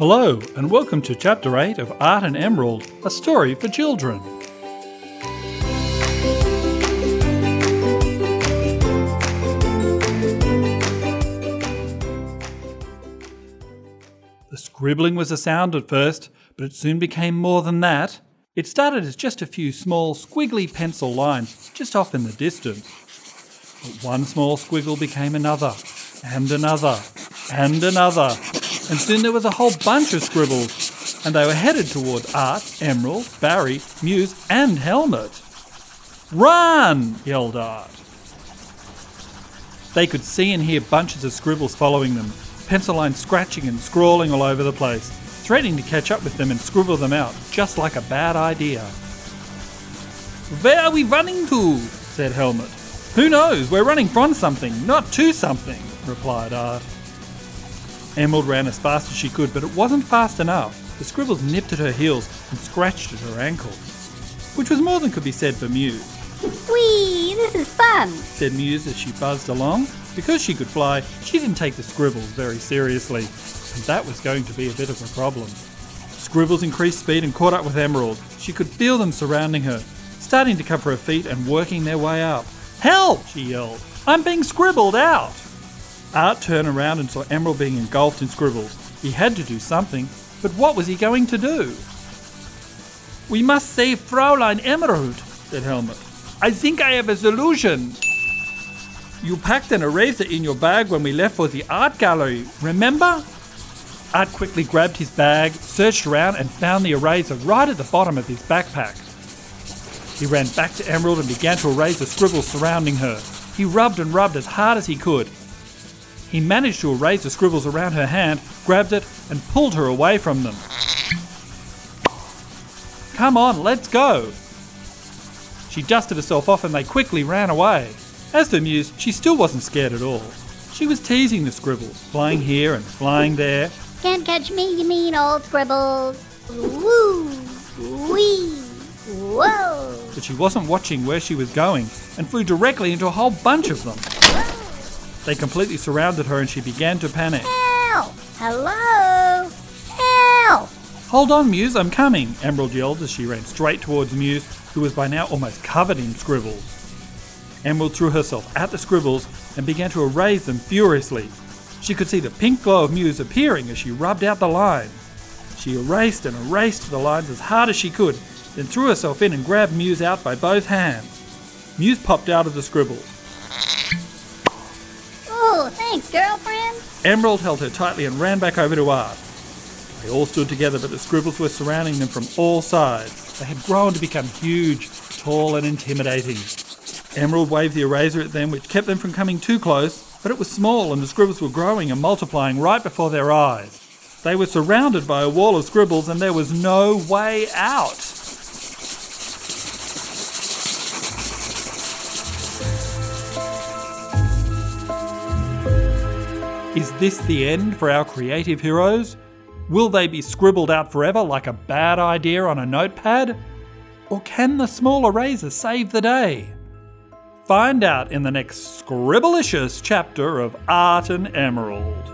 Hello, and welcome to Chapter 8 of Art and Emerald, a story for children. The scribbling was a sound at first, but it soon became more than that. It started as just a few small, squiggly pencil lines just off in the distance. But one small squiggle became another, and another, and another, and soon there was a whole bunch of scribbles, and they were headed toward Art, Emerald, Barry, Muse, and Helmet. Run! yelled Art. They could see and hear bunches of scribbles following them, pencil lines scratching and scrawling all over the place, threatening to catch up with them and scribble them out, just like a bad idea. Where are we running to? said Helmet. Who knows? We're running from something, not to something, replied Art. Emerald ran as fast as she could, but it wasn't fast enough. The scribbles nipped at her heels and scratched at her ankles, which was more than could be said for Muse. Whee, this is fun. said Muse as she buzzed along. Because she could fly, she didn't take the scribbles very seriously, and that was going to be a bit of a problem. Scribbles increased speed and caught up with Emerald. She could feel them surrounding her, starting to cover her feet and working their way up. Help! she yelled. I'm being scribbled out! Art turned around and saw Emerald being engulfed in scribbles. He had to do something, but what was he going to do? We must save Fraulein Emerald, said Helmut. I think I have a solution. You packed an eraser in your bag when we left for the art gallery, remember? Art quickly grabbed his bag, searched around, and found the eraser right at the bottom of his backpack. He ran back to Emerald and began to erase the scribbles surrounding her. He rubbed and rubbed as hard as he could. He managed to erase the scribbles around her hand, grabbed it, and pulled her away from them. Come on, let's go! She dusted herself off and they quickly ran away. As for Muse, she still wasn't scared at all. She was teasing the scribbles, flying here and flying there. Can't catch me, you mean old scribbles. Woo, wee, whoa. But she wasn't watching where she was going and flew directly into a whole bunch of them. They completely surrounded her and she began to panic. Help! Hello! Help! Hold on, Muse, I'm coming, Emerald yelled as she ran straight towards Muse, who was by now almost covered in scribbles. Emerald threw herself at the scribbles and began to erase them furiously. She could see the pink glow of Muse appearing as she rubbed out the lines. She erased and erased the lines as hard as she could, then threw herself in and grabbed Muse out by both hands. Muse popped out of the scribbles. Thanks, girlfriend. Emerald held her tightly and ran back over to Art. They all stood together, but the scribbles were surrounding them from all sides. They had grown to become huge, tall, and intimidating. Emerald waved the eraser at them, which kept them from coming too close, but it was small and the scribbles were growing and multiplying right before their eyes. They were surrounded by a wall of scribbles and there was no way out. Is this the end for our creative heroes? Will they be scribbled out forever like a bad idea on a notepad? Or can the small eraser save the day? Find out in the next scribblicious chapter of Art and Emerald.